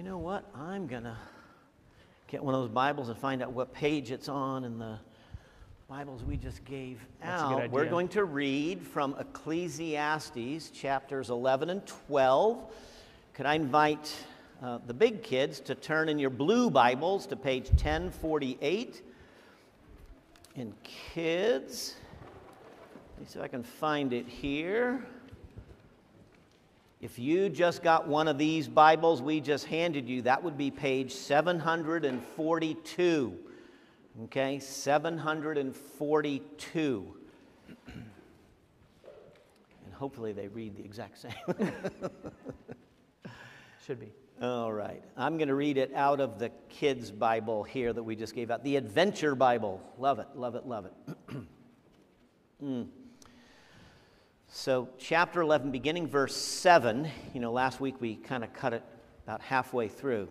You know what? I'm going to get one of those Bibles and find out what page it's on in the Bibles we just gave That's a good out. idea. We're going to read from Ecclesiastes chapters 11 and 12. Could I invite uh, the big kids to turn in your blue Bibles to page 1048? And kids, let me see if I can find it here. If you just got one of these Bibles we just handed you, that would be page 742. Okay, 742. And hopefully they read the exact same. Should be. All right. I'm going to read it out of the kids' Bible here that we just gave out. The Adventure Bible. Love it, love it, love it. Mm. So, chapter 11, beginning verse 7. You know, last week we kind of cut it about halfway through.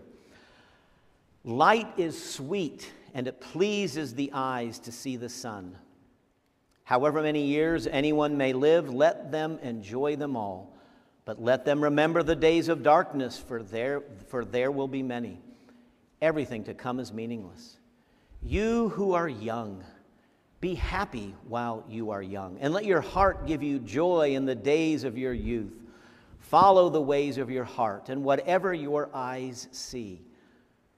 Light is sweet, and it pleases the eyes to see the sun. However many years anyone may live, let them enjoy them all. But let them remember the days of darkness, for there, for there will be many. Everything to come is meaningless. You who are young, be happy while you are young, and let your heart give you joy in the days of your youth. Follow the ways of your heart, and whatever your eyes see.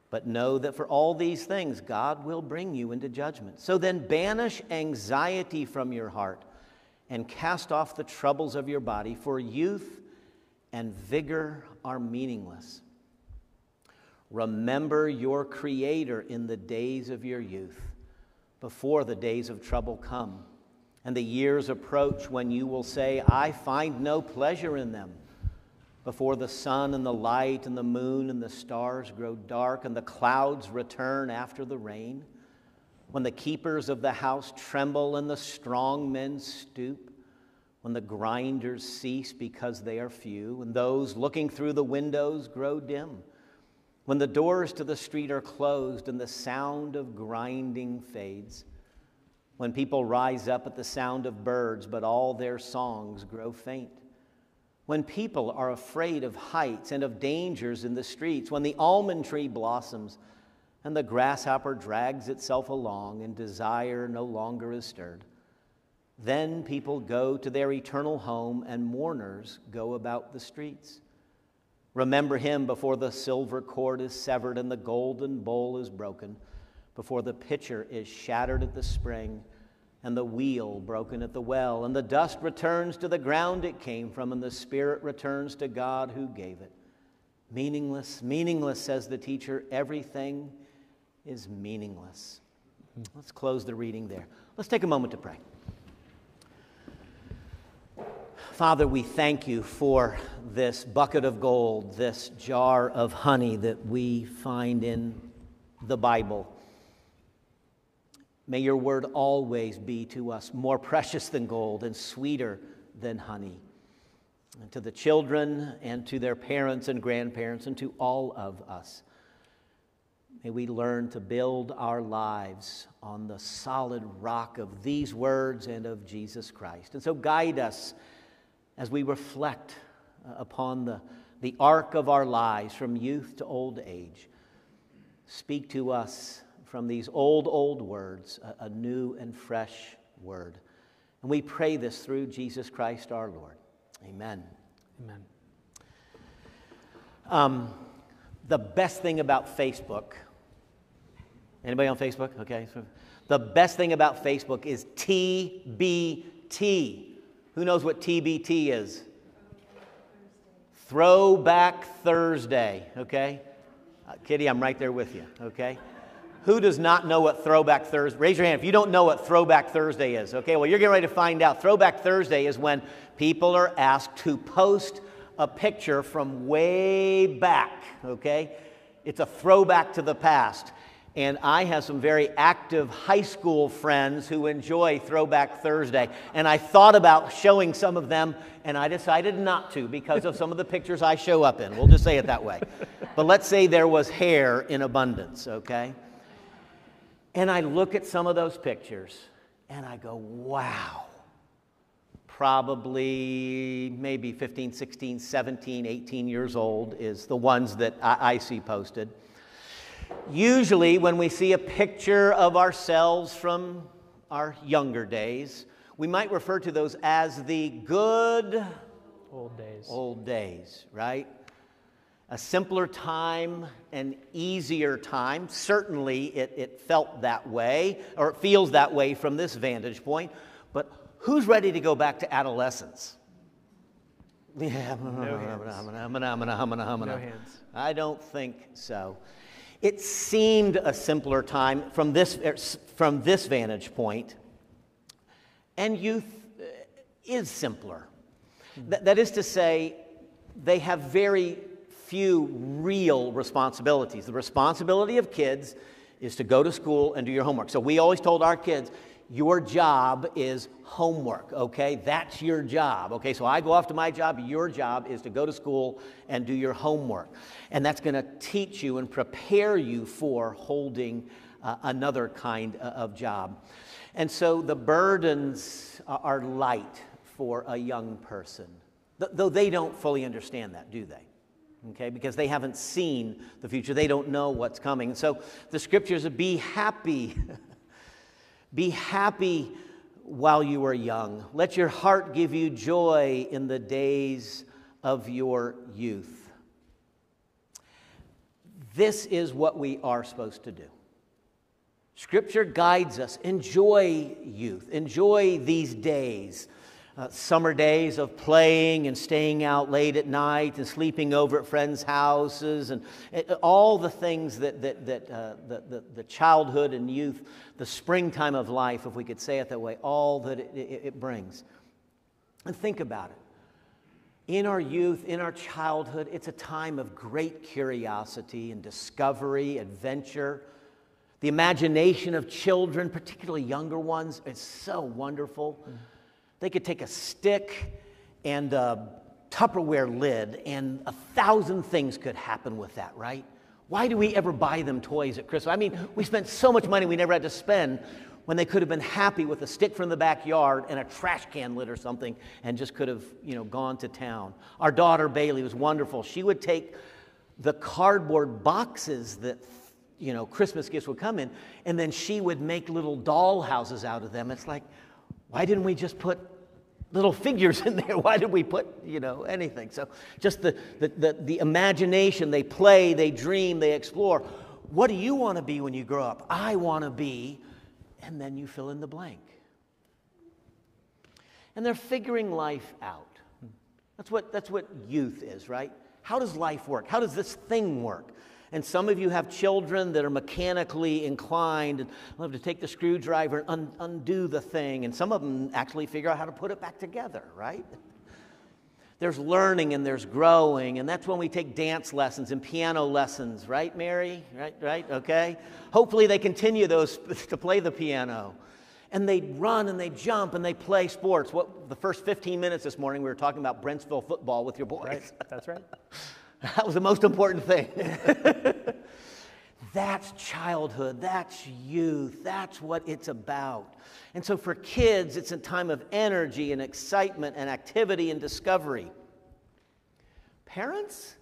But know that for all these things, God will bring you into judgment. So then, banish anxiety from your heart and cast off the troubles of your body, for youth and vigor are meaningless. Remember your Creator in the days of your youth, before the days of trouble come, and the years approach when you will say, I find no pleasure in them. Before the sun and the light and the moon and the stars grow dark and the clouds return after the rain, when the keepers of the house tremble and the strong men stoop, when the grinders cease because they are few, and those looking through the windows grow dim, when the doors to the street are closed and the sound of grinding fades, when people rise up at the sound of birds, but all their songs grow faint, when people are afraid of heights and of dangers in the streets, when the almond tree blossoms and the grasshopper drags itself along and desire no longer is stirred. Then people go to their eternal home and mourners go about the streets. Remember him before the silver cord is severed and the golden bowl is broken, before the pitcher is shattered at the spring and the wheel broken at the well, and the dust returns to the ground it came from, and the spirit returns to God who gave it. Meaningless, meaningless, says the teacher. Everything is meaningless. Hmm. Let's close the reading there. Let's take a moment to pray. Father, we thank you for this bucket of gold, this jar of honey that we find in the Bible. May your word always be to us more precious than gold and sweeter than honey. And to the children and to their parents and grandparents and to all of us. May we learn to build our lives on the solid rock of these words and of Jesus Christ. And so guide us as we reflect uh, upon the, the arc of our lives from youth to old age. Speak to us from these old, old words a, a new and fresh word. And we pray this through Jesus Christ our Lord. Amen. Amen. Um, the best thing about Facebook, anybody on Facebook? Okay. The best thing about Facebook is TBT. Who knows what TBT is? Throwback Thursday, okay? Uh, Kitty, I'm right there with you, okay? Who does not know what Throwback Thursday? Raise your hand if you don't know what Throwback Thursday is. Okay, well, you're getting ready to find out. Throwback Thursday is when people are asked to post a picture from way back, okay? It's a throwback to the past. And I have some very active high school friends who enjoy Throwback Thursday. And I thought about showing some of them, and I decided not to because of some of the pictures I show up in. We'll just say it that way. But let's say there was hair in abundance, okay? And I look at some of those pictures and I go, wow, probably maybe 15, 16, 17, 18 years old, is the ones that I, I see posted. Usually, when we see a picture of ourselves from our younger days, we might refer to those as the good old days. Old days, right? A simpler time, an easier time. Certainly, it, it felt that way, or it feels that way from this vantage point. But who's ready to go back to adolescence? Yeah, no hands. I don't think so. It seemed a simpler time from this, er, from this vantage point, and youth uh, is simpler. Th- that is to say, they have very few real responsibilities. The responsibility of kids is to go to school and do your homework. So we always told our kids, your job is homework, okay? That's your job, okay? So I go off to my job. Your job is to go to school and do your homework. And that's going to teach you and prepare you for holding uh, another kind uh, of job. And so the burdens are light for a young person, though they don't fully understand that, do they? Okay, because they haven't seen the future, they don't know what's coming. So the scriptures be happy be happy while you are young. Let your heart give you joy in the days of your youth. This is what we are supposed to do. Scripture guides us. Enjoy youth, enjoy these days uh, summer days of playing and staying out late at night and sleeping over at friends' houses and, and all the things that, that, that uh, the, the, the, childhood and youth, the springtime of life, if we could say it that way, all that it, it, it brings. And think about it. In our youth, in our childhood, it's a time of great curiosity and discovery, adventure. The imagination of children, particularly younger ones, is so wonderful. Mm-hmm. They could take a stick and a Tupperware lid, and a thousand things could happen with that, right? Why do we ever buy them toys at Christmas? I mean, we spent so much money we never had to spend when they could have been happy with a stick from the backyard and a trash can lid or something and just could have, you know, gone to town. Our daughter Bailey was wonderful. She would take the cardboard boxes that you know Christmas gifts would come in and then she would make little doll houses out of them. It's like, why didn't we just put little figures in there. Why did we put, you know, anything? So just the, the, the, the, imagination, they play, they dream, they explore. What do you want to be when you grow up? I want to be, and then you fill in the blank. And they're figuring life out. That's what, that's what youth is, right? How does life work? How does this thing work? And some of you have children that are mechanically inclined and love to take the screwdriver and un- undo the thing. And some of them actually figure out how to put it back together, right? There's learning and there's growing. And that's when we take dance lessons and piano lessons, right, Mary? Right, right, okay? Hopefully they continue those to play the piano. And they run and they jump and they play sports. What the first 15 minutes this morning we were talking about Brentsville football with your boys. Right, that's right. That was the most important thing. that's childhood, that's youth, that's what it's about. And so for kids, it's a time of energy and excitement and activity and discovery. Parents,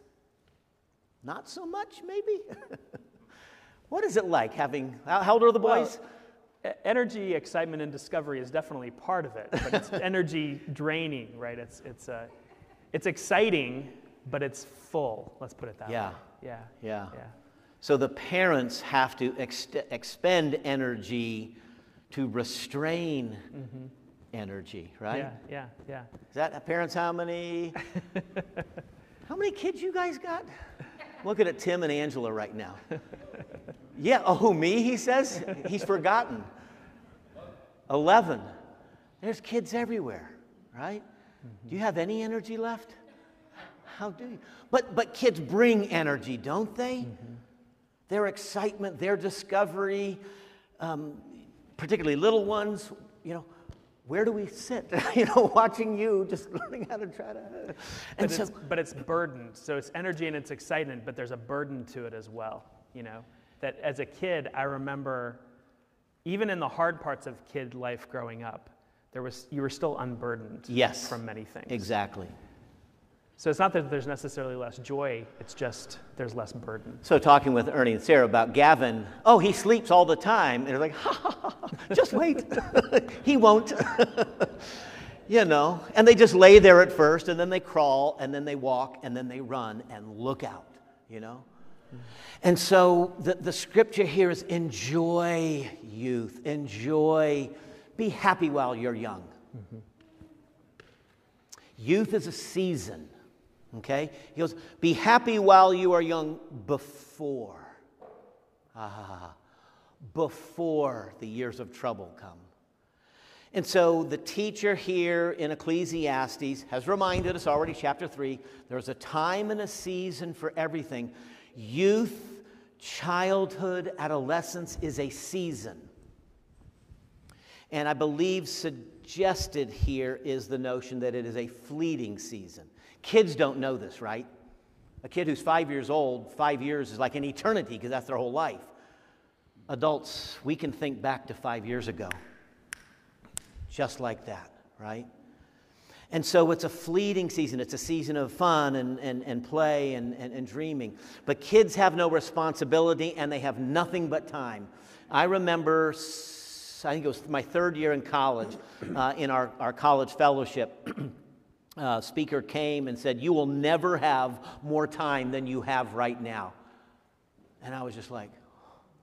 not so much, maybe? what is it like having, how old are the boys? Well, energy, excitement, and discovery is definitely part of it, but it's energy draining, right? It's, it's, uh, it's exciting, but it's full. Let's put it that yeah. way. Yeah. Yeah. Yeah. So the parents have to ex- expend energy to restrain mm-hmm. energy, right? Yeah, yeah, yeah. Is that parents? How many? how many kids you guys got? Looking at Tim and Angela right now. yeah. Oh, me? He says he's forgotten. Eleven. There's kids everywhere, right? Mm-hmm. Do you have any energy left? How do you? But, but kids bring energy, don't they? Mm-hmm. Their excitement, their discovery, um, particularly little ones, you know, where do we sit? you know, watching you, just learning how to try to. And but, so, it's, but it's burdened. So it's energy and it's excitement, but there's a burden to it as well. You know, that as a kid, I remember, even in the hard parts of kid life growing up, there was, you were still unburdened Yes. from many things. Exactly. So it's not that there's necessarily less joy, it's just there's less burden. So, talking with Ernie and Sarah about Gavin, oh, he sleeps all the time. And they're like, ha, ha, ha, ha, just wait. he won't. you know, and they just lay there at first, and then they crawl, and then they walk, and then they run, and look out, you know? And so the, the scripture here is enjoy youth, enjoy, be happy while you're young. Mm-hmm. Youth is a season, okay? He goes, be happy while you are young before. Ah, before the years of trouble come. And so the teacher here in Ecclesiastes has reminded us already, chapter 3, there's a time and a season for everything. Youth, childhood, adolescence is a season. And I believe suggested here is the notion that it is a fleeting season. Kids don't know this, right? A kid who's five years old, five years is like an eternity because that's their whole life. Adults, we can think back to five years ago just like that, right? And so it's a fleeting season. It's a season of fun and, and, and play and, and, and dreaming. But kids have no responsibility and they have nothing but time. I remember, I think it was my third year in college, uh, in our, our college fellowship. Uh, speaker came and said, You will never have more time than you have right now. And I was just like,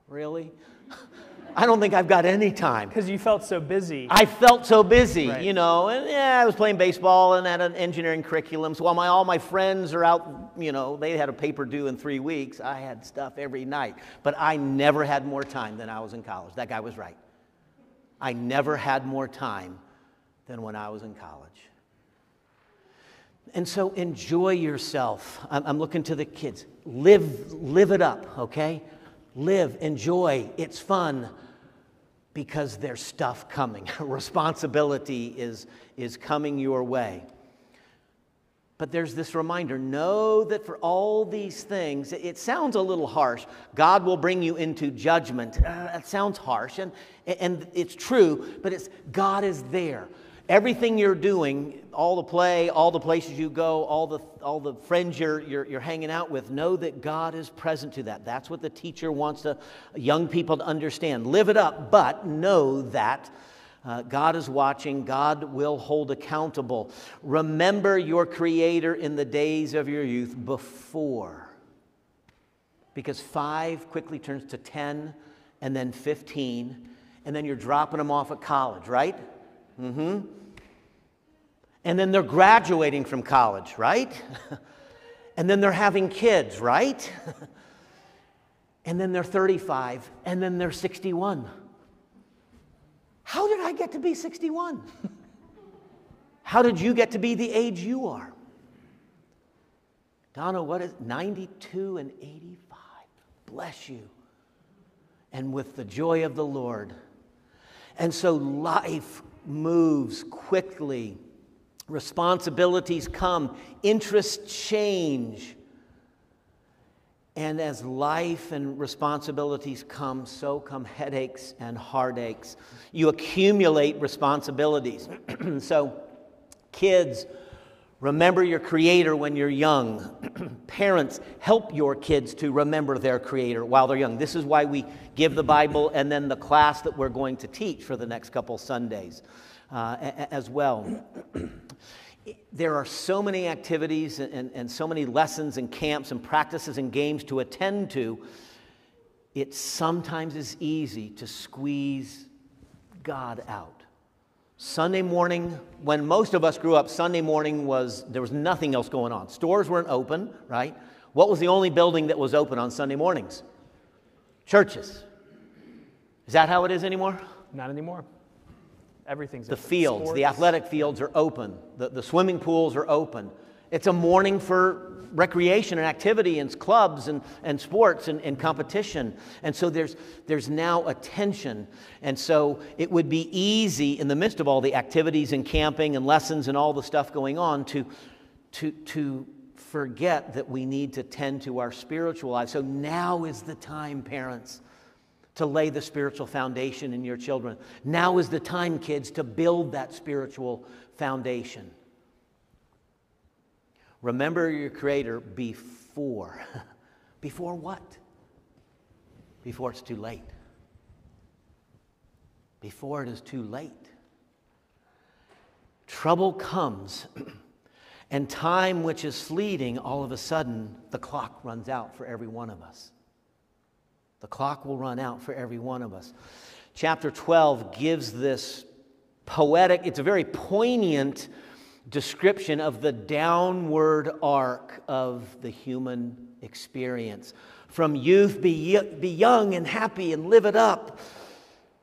Really? I don't think I've got any time. Because you felt so busy. I felt so busy, Right. you know, and yeah, I was playing baseball and at an engineering curriculum. So while my, all my friends are out, you know, they had a paper due in three weeks, I had stuff every night. But I never had more time than I was in college. That guy was right. I never had more time than when I was in college. And so enjoy yourself. I'm, I'm looking to the kids. Live, live it up, okay? Live, enjoy. It's fun because there's stuff coming. Responsibility is, is coming your way. But there's this reminder know that for all these things, it- sounds a little harsh. God will bring you into judgment. Uh, that sounds harsh, and, and it's true, but it's God is there. Everything you're doing, all the play, all the places you go, all the, all the friends you're, you're, you're hanging out with, know that God is present to that. That's what the teacher wants to, young people to understand. Live it up, but know that uh, God is watching, God will hold accountable. Remember your Creator in the days of your youth before. Because five quickly turns to 10 and then 15, and then you're dropping them off at college, right? Mm hmm. And then they're graduating from college, right? and then they're having kids, right? and then they're 35, and then they're 61. How did I get to be 61? How did you get to be the age you are? Donna, what is 92 and 85? Bless you. And with the joy of the Lord. And so life moves quickly, responsibilities come, interests change. And as life and responsibilities come, so come headaches and heartaches. You accumulate responsibilities. so, kids, remember your Creator when you're young. Parents, help your kids to remember their Creator while they're young. This is why we give the Bible and then the class that we're going to teach for the next couple Sundays uh, as well there are so many activities and, and so many lessons and camps and practices and games to attend to, it sometimes is easy to squeeze God out. Sunday morning, when most of us grew up, Sunday morning was, there was nothing else going on. Stores weren't open, right? What was the only building that was open on Sunday mornings? Churches. Is that how it is anymore? Not anymore. Everything's The open. fields, the athletic fields are open. The, the swimming pools are open. It's a morning for recreation and activity and clubs and, and sports and, and competition. And so there's, there's now a tension. And so it would be easy in the midst of all the activities and camping and lessons and all the stuff going on to, to, to forget that we need to tend to our spiritual lives. So now is the time, parents, to lay the spiritual foundation in your children. Now is the time, kids, to build that spiritual foundation. Remember your Creator before. before what? Before it's too late. Before it is too late. Trouble comes, and time which is fleeting, all of a sudden, the clock runs out for every one of us. The clock will run out for every one of us. Chapter 12 gives this poetic, it's a very poignant description of the downward arc of the human experience. From youth, be, be young and happy and live it up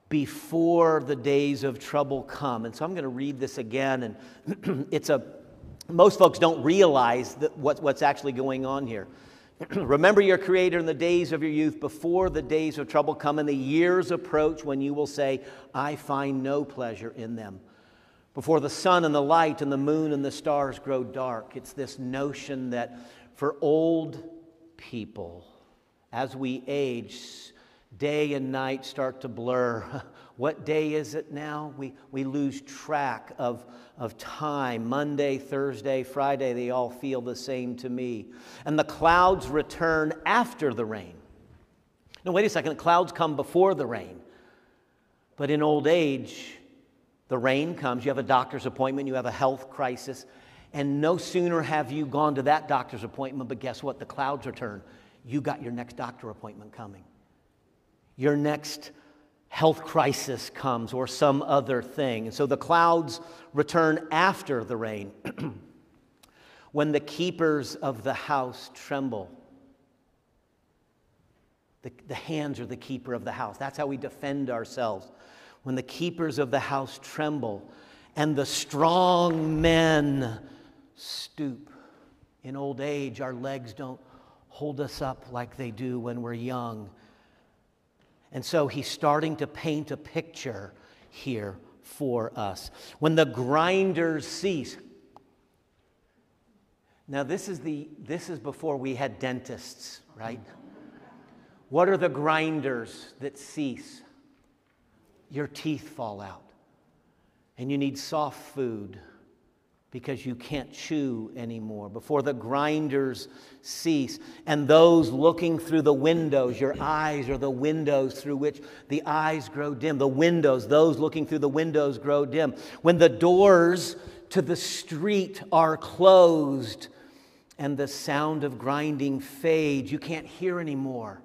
before the days of trouble come. And so I'm going to read this again, and it's a most folks don't realize that what, what's actually going on here. Remember your Creator in the days of your youth, before the days of trouble come and the years approach when you will say, I find no pleasure in them. Before the sun and the light and the moon and the stars grow dark. It's this notion that for old people, as we age, day and night start to blur. What day is it now? We, we lose track of, of time. Monday, Thursday, Friday, they all feel the same to me. And the clouds return after the rain. No, wait a second. The clouds come before the rain. But in old age, the rain comes. You have a doctor's appointment, you have a health crisis. And no sooner have you gone to that doctor's appointment, but guess what? The clouds return. You got your next doctor appointment coming. Your next health crisis comes or some other thing. And so the clouds return after the rain. when the keepers of the house tremble, the, the hands are the keeper of the house. That's how we defend ourselves. When the keepers of the house tremble and the strong men stoop. In old age, our legs don't hold us up like they do when we're young. And so he's starting to paint a picture here for us. When the grinders cease, now this is the this is before we had dentists, right? What are the grinders that cease? Your teeth fall out. And you need soft food because you can't chew anymore, before the grinders cease. And those looking through the windows, your eyes are the windows through which the eyes grow dim. The windows, those looking through the windows grow dim. When the doors to the street are closed and the sound of grinding fades, you can't hear anymore.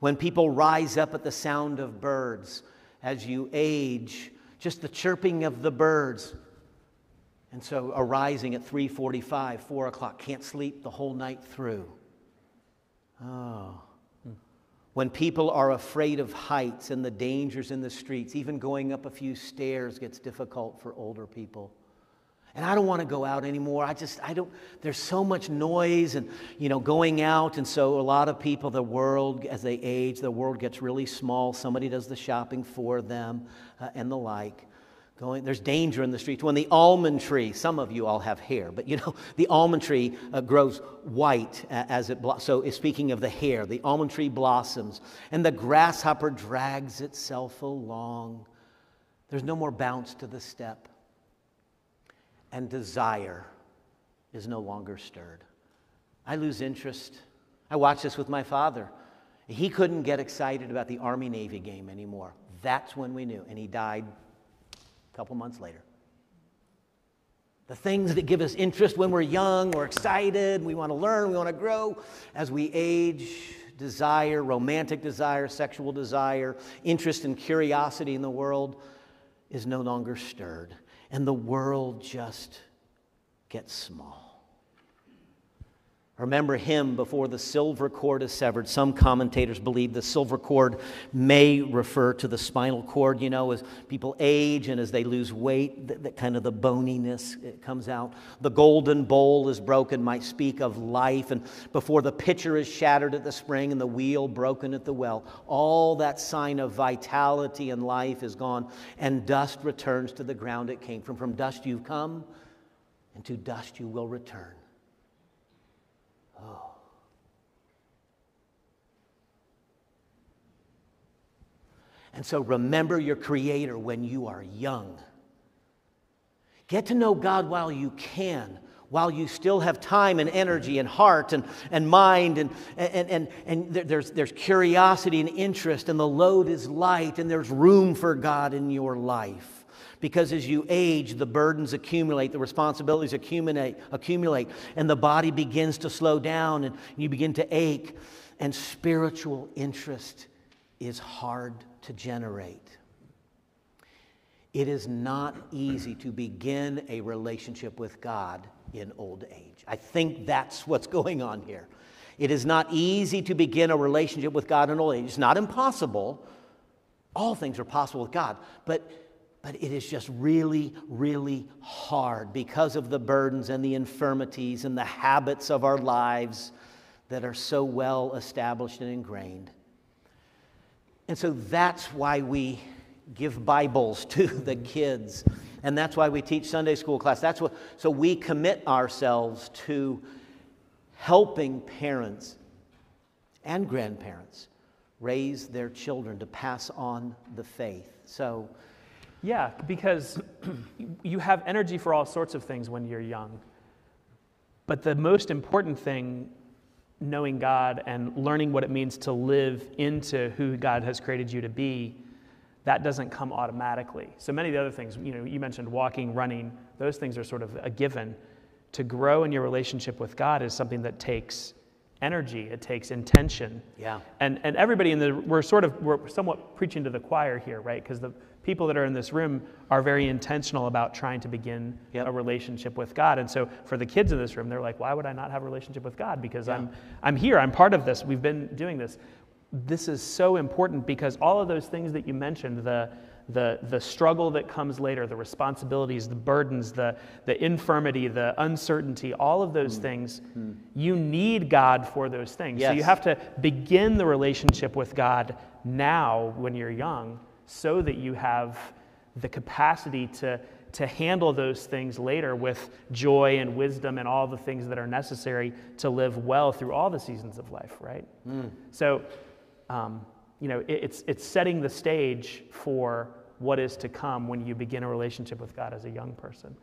When people rise up at the sound of birds as you age, just the chirping of the birds and so arising at 3:45, 4 o'clock, can't sleep the whole night through. Oh. When people are afraid of heights and the dangers in the streets, even going up a few stairs gets difficult for older people. And I don't want to go out anymore. I just, I don't, there's so much noise and, you know, going out. And so a lot of people, the world, as they age, the world gets really small. Somebody does the shopping for them uh, and the like. Going, there's danger in the streets. When the almond tree, some of you all have hair, but you know, the almond tree uh, grows white as it blossoms. So, speaking of the hair, the almond tree blossoms, and the grasshopper drags itself along. There's no more bounce to the step, and desire is no longer stirred. I lose interest. I watched this with my father. He couldn't get excited about the Army Navy game anymore. That's when we knew, and he died a couple months later. The things that give us interest when we're young, we're excited, we want to learn, we want to grow. As we age, desire, romantic desire, sexual desire, interest and curiosity in the world is no longer stirred. And the world just gets small. Remember him before the silver cord is severed. Some commentators believe the silver cord may refer to the spinal cord, you know, as people age and as they lose weight, that, that kind of the boniness it comes out. The golden bowl is broken, might speak of life. And before the pitcher is shattered at the spring and the wheel broken at the well, all that sign of vitality and life is gone, and dust returns to the ground it came from. From dust you've come, and to dust you will return. Oh. And so remember your Creator when you are young. Get to know God while you can, while you still have time and energy and heart and, and mind, and, and, and, and there's, there's curiosity and interest, and the load is light, and there's room for God in your life. Because as you age, the burdens accumulate, the responsibilities accumulate, accumulate, and the body begins to slow down, and you begin to ache, and spiritual interest is hard to generate. It is not easy to begin a relationship with God in old age. I think that's what's going on here. It is not easy to begin a relationship with God in old age. It's not impossible. All things are possible with God. But but it is just really, really hard because of the burdens and the infirmities and the habits of our lives that are so well established and ingrained. And so that's why we give Bibles to the kids. And that's why we teach Sunday school class. That's what, so we commit ourselves to helping parents and grandparents raise their children to pass on the faith. So, yeah, because you have energy for all sorts of things when you're young. But the most important thing, knowing God and learning what it means to live into who God has created you to be, that doesn't come automatically. So many of the other things, you know, you mentioned walking, running, those things are sort of a given. To grow in your relationship with God is something that takes energy, it takes intention. Yeah. And, and everybody in the, we're sort of, we're somewhat preaching to the choir here, right? Because the people that are in this room are very intentional about trying to begin yep. a relationship with God. And so for the kids in this room, they're like, why would I not have a relationship with God? Because yeah. I'm, I'm here, I'm part of this, we've been doing this. This is so important because all of those things that you mentioned, the, the, the struggle that comes later, the responsibilities, the burdens, the, the infirmity, the uncertainty, all of those mm. things, mm. you need God for those things. Yes. So you have to begin the relationship with God now when you're young so that you have the capacity to, to handle those things later with joy and wisdom and all the things that are necessary to live well through all the seasons of life, right? Mm. So, um, you know, it, it's, it's setting the stage for what is to come when you begin a relationship with God as a young person.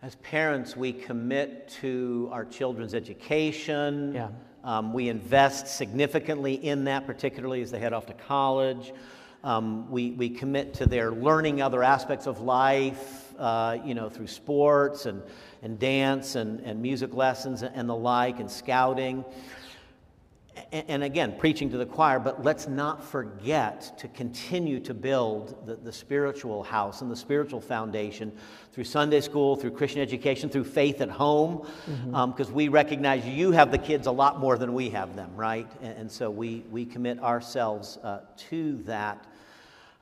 As parents, we commit to our children's education. Yeah. Um, we invest significantly in that, particularly as they head off to college. Um, we, we commit to their learning other aspects of life, uh, you know, through sports and, and dance and, and music lessons and the like, and scouting. And, and again, preaching to the choir, but let's not forget to continue to build the, the spiritual house and the spiritual foundation through Sunday school, through Christian education, through faith at home, because mm-hmm. um, we recognize you have the kids a lot more than we have them, right? And, and so we, we commit ourselves uh, to that.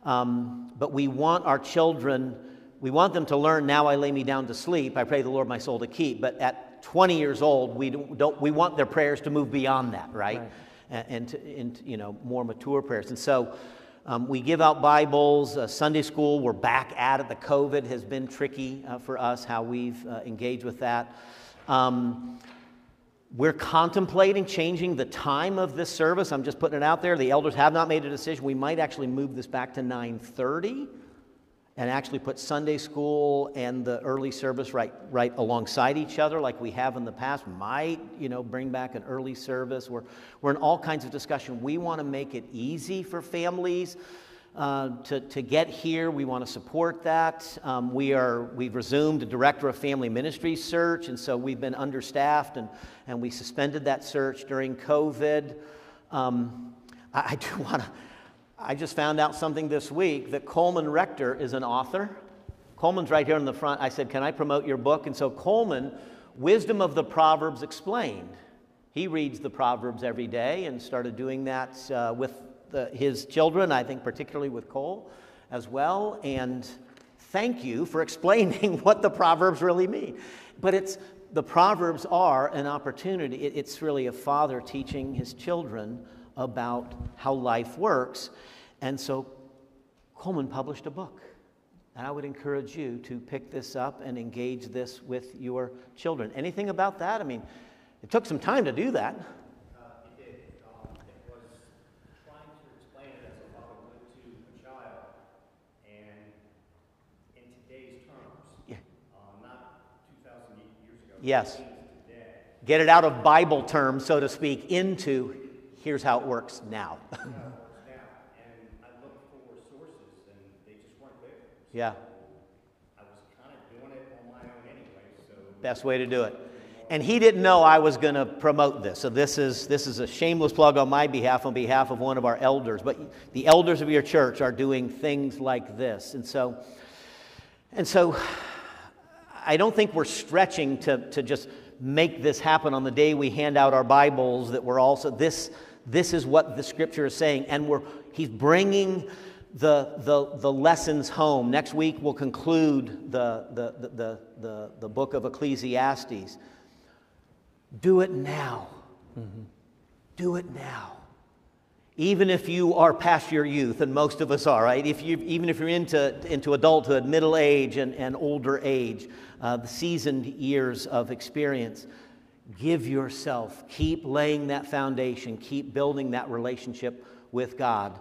Um, but we want our children, we want them to learn, now I lay me down to sleep. I pray the Lord my soul to keep. But at 20 years old, we don't, don't we want their prayers to move beyond that, right? right. And, and, to, and, you know, more mature prayers. And so um, we give out Bibles, uh, Sunday school, we're back at it. The COVID has been tricky uh, for us, how we've uh, engaged with that. Um, we're contemplating changing the time of this service. I'm just putting it out there. The elders have not made a decision. We might actually move this back to 9:30 and actually put Sunday school and the early service right, right alongside each other like we have in the past. Might, you know, bring back an early service. We're, we're in all kinds of discussion. We want to make it easy for families uh, to, to get here. We want to support that. Um, we are, we've resumed a director of family ministry search, and so we've been understaffed, and, and we suspended that search during COVID. Um, I, I do want to, I just found out something this week that Coleman Rector is an author. Coleman's right here in the front. I said, Can I promote your book? And so Coleman, Wisdom of the Proverbs Explained. He reads the Proverbs every day and started doing that uh, with the, his children, I think particularly with Cole as well. And thank you for explaining what the Proverbs really mean. But it's the Proverbs are an opportunity. It, it's really a father teaching his children about how life works. And so Coleman published a book. And I would encourage you to pick this up and engage this with your children. Anything about that? I mean, it took some time to do that. Yes. Get it out of Bible terms, so to speak, into here's how it works now. yeah. Best way to do it. And he didn't know I was going to promote this. So this is, this is a shameless plug on my behalf, on behalf of one of our elders. But the elders of your church are doing things like this. And so, and so I don't think we're stretching to, to just make this happen on the day we hand out our Bibles, that we're also, this, this is what the scripture is saying. And we're, he's bringing the, the, the lessons home. Next week, we'll conclude the, the, the, the, the book of Ecclesiastes. Do it now. Mm-hmm. Do it now. Even if you are past your youth, and most of us are, right? If you, even if you're into, into adulthood, middle age, and, and older age, uh, the seasoned years of experience, give yourself, keep laying that foundation, keep building that relationship with God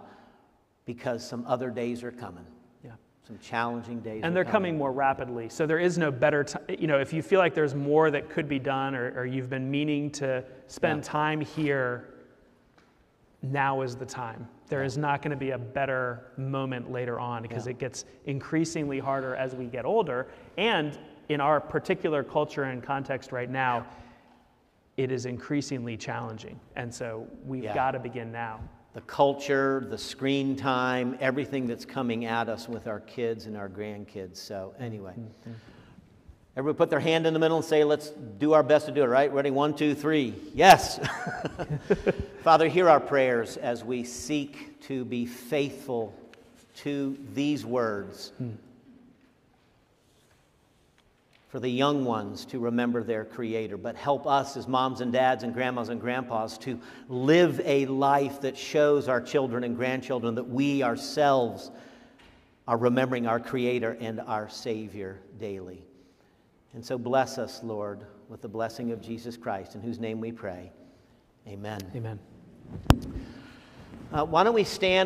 because some other days are coming. Yeah. Some challenging days. And they're coming. coming. more rapidly. So there is no better time. You know, if you feel like there's more that could be done or, or you've been meaning to spend yeah. time here, now is the time. There is not going to be a better moment later on because it gets increasingly harder as we get older. And in our particular culture and context right now, it is increasingly challenging. And so we've got to begin now the culture, the screen time, everything that's coming at us with our kids and our grandkids. So, anyway, mm-hmm. Everybody put their hand in the middle and say, let's do our best to do it, right? Ready? One, two, three. Yes. Father, hear our prayers as we seek to be faithful to these words. For the young ones to remember their Creator, but help us as moms and dads and grandmas and grandpas to live a life that shows our children and grandchildren that we ourselves are remembering our Creator and our Savior daily. And so bless us, Lord, with the blessing of Jesus Christ, in whose name we pray. Amen. Amen. Uh, why don't we stand?